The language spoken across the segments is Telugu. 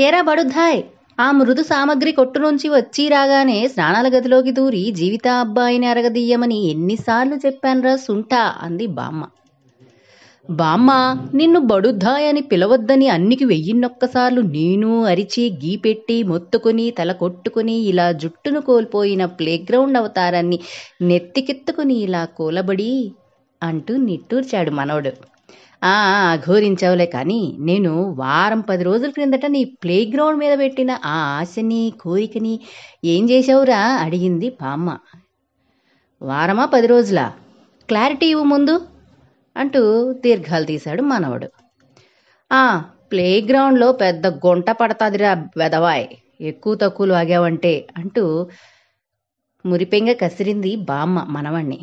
ఏరా బడుద్దాయ్ ఆ మృదు సామగ్రి కొట్టు నుంచి వచ్చి రాగానే స్నానాల గదిలోకి దూరి జీవిత అబ్బాయిని అరగదీయమని ఎన్నిసార్లు చెప్పానురా సుంఠా అంది బామ్మ. బామ్మ నిన్ను బడుద్దాయ్ అని పిలవద్దని అన్నికి వెయ్యిన్నొక్కసార్లు నేను అరిచి గీపెట్టి మొత్తుకుని తల కొట్టుకుని ఇలా జుట్టును కోల్పోయిన ప్లేగ్రౌండ్ అవతారాన్ని నెత్తికెత్తుకుని ఇలా కూలబడి అంటూ నిట్టూర్చాడు మనోడు. ఘోరించవులే కానీ నేను వారం పది రోజుల క్రిందట నీ ప్లే గ్రౌండ్ మీద పెట్టిన ఆ ఆశని కోరికని ఏం చేశావురా? అడిగింది బామ్మ వారమా పది రోజులా? క్లారిటీ ఇవ్వు ముందు అంటూ దీర్ఘాలు తీశాడు మనవడు. ఆ ప్లే గ్రౌండ్లో పెద్ద గుంట పడతాదిరా వెదవాయ్ ఎక్కువ తక్కువలు ఆగావంటే అంటూ మురిపెంగా కసిరింది బామ్మ మనవణ్ణి.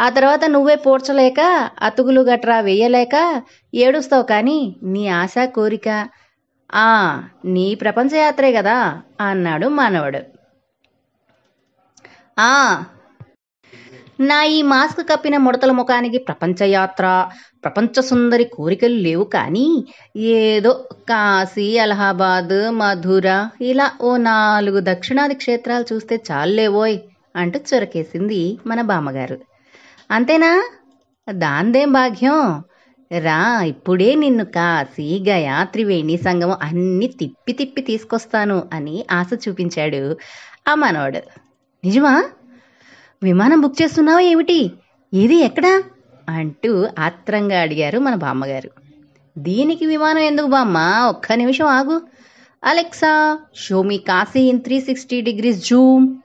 ఆ తర్వాత నువ్వే పూడ్చలేక అతుకులు గట్రా వెయ్యలేక ఏడుస్తావు కానీ నీ ఆశ కోరిక ఆ నీ ప్రపంచయాత్రే కదా అన్నాడు మానవుడు. ఆ నా ఈ మాస్క్ కప్పిన ముడతల ముఖానికి ప్రపంచయాత్ర ప్రపంచ సుందరి కోరికలు లేవు కానీ ఏదో కాశీ అలహాబాద్ మధుర ఇలా ఓ నాలుగు దక్షిణాది క్షేత్రాలు చూస్తే చాలేవోయ్ అంటూ చొరకేసింది మన బామ్మగారు. అంతేనా? దాందేం భాగ్యం? రా ఇప్పుడే నిన్ను కాశీ గయా త్రివేణి సంగమం అన్ని తిప్పి తిప్పి తీసుకొస్తాను అని ఆశ చూపించాడు ఆ మనవాడు నిజమా? విమానం బుక్ చేస్తున్నావా ఏమిటి? ఇది ఎక్కడా? అంటూ ఆత్రంగా అడిగారు మన బామ్మగారు. దీనికి విమానం ఎందుకు బామ్మ? ఒక్క నిమిషం ఆగు. Alexa show me Kashi in three sixty degrees zoom.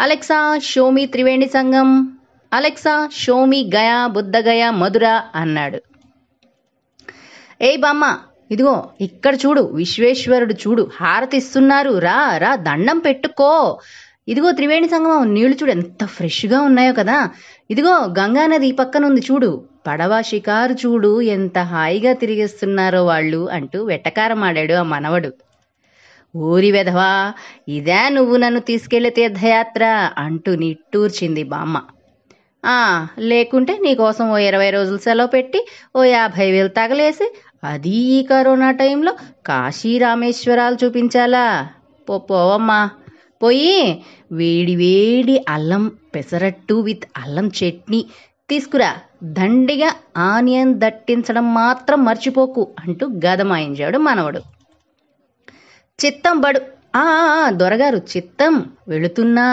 Alexa show me Triveni Sangam. Alexa show me Gaya Bodhgaya Mathura అన్నాడు. ఏ బామ్మ ఇదిగో ఇక్కడ చూడు విశ్వేశ్వరుడు చూడు హారతిస్తున్నారు రా రా దండం పెట్టుకో. ఇదిగో త్రివేణి సంగమం నీళ్ళు చూడు ఎంత ఫ్రెష్గా ఉన్నాయో కదా. ఇదిగో గంగానది ఈ పక్కన ఉంది చూడు. పడవ షికారు చూడు ఎంత హాయిగా తిరిగేస్తున్నారో వాళ్ళు అంటూ వెట్టకారం ఆడాడు ఆ మనవడు. ఊరి వెధవా ఇదే నువ్వు నన్ను తీసుకెళ్ళే తీర్థయాత్ర అంటూ నిట్టూర్చింది బామ్మ. లేకుంటే నీకోసం ఓ ఇరవై రోజులు సెలవు పెట్టి ఓ యాభై వేలు తగలేసి అది ఈ కరోనా టైంలో కాశీ రామేశ్వరాలు చూపించాలా? పో పోవమ్మా. పోయి వేడి వేడి అల్లం పెసరట్టు విత్ అల్లం చట్నీ తీసుకురా. దండిగా ఆనియన్ దట్టించడం మాత్రం మర్చిపోకు అంటూ గదమాయించాడు మనవడు. చిత్తం బడు ఆ దొరగారు చిత్తం వెళుతున్నా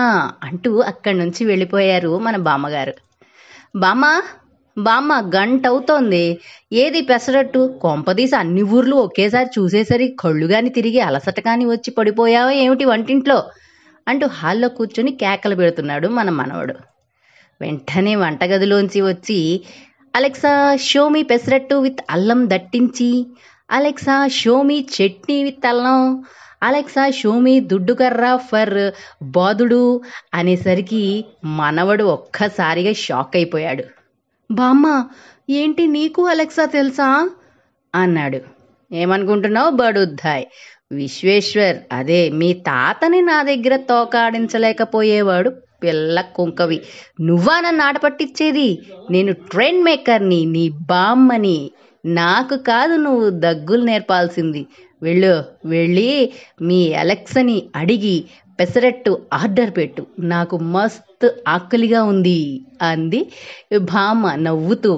అంటూ అక్కడి నుంచి వెళ్ళిపోయారు మన బామ్మగారు. బామ్మ బామ్మ గంట అవుతోంది ఏది పెసరట్టు? కొంపదీసి అన్ని ఊర్లు ఒకేసారి చూసేసరికి కళ్ళు కానీ తిరిగి అలసట కాని వచ్చి పడిపోయావో ఏమిటి వంటింట్లో? అంటూ హాల్లో కూర్చొని కేకలు పెడుతున్నాడు మన మనవడు. వెంటనే వంటగదిలోంచి వచ్చి అలెక్సా షోమి పెసరట్టు విత్ అల్లం దట్టించి Alexa show me chutney with అల్లం అలెక్సా షోమి దుడ్డుకర్ర ఫర్ బాదుడు అనేసరికి మనవడు ఒక్కసారిగా షాక్ అయిపోయాడు. బామ్మ ఏంటి నీకు అలెక్సా తెలుసా? అన్నాడు. ఏమనుకుంటున్నావు బడుద్దాయ్? విశ్వేశ్వర్ అదే మీ తాతని నా దగ్గర తోకాడించలేకపోయేవాడు పిల్ల కుంకవి. నువ్వా నన్ను ఆట పట్టించేది నేను ట్రెండ్ మేకర్ని నీ బామ్మని. నాకు కాదు నువ్వు దగ్గులు నేర్పాల్సింది. వెళ్ళు వెళ్ళి మీ అలెక్సని అడిగి పెసరట్టు ఆర్డర్ పెట్టు. నాకు మస్తు ఆకలిగా ఉంది అంది భామ నవ్వుతూ.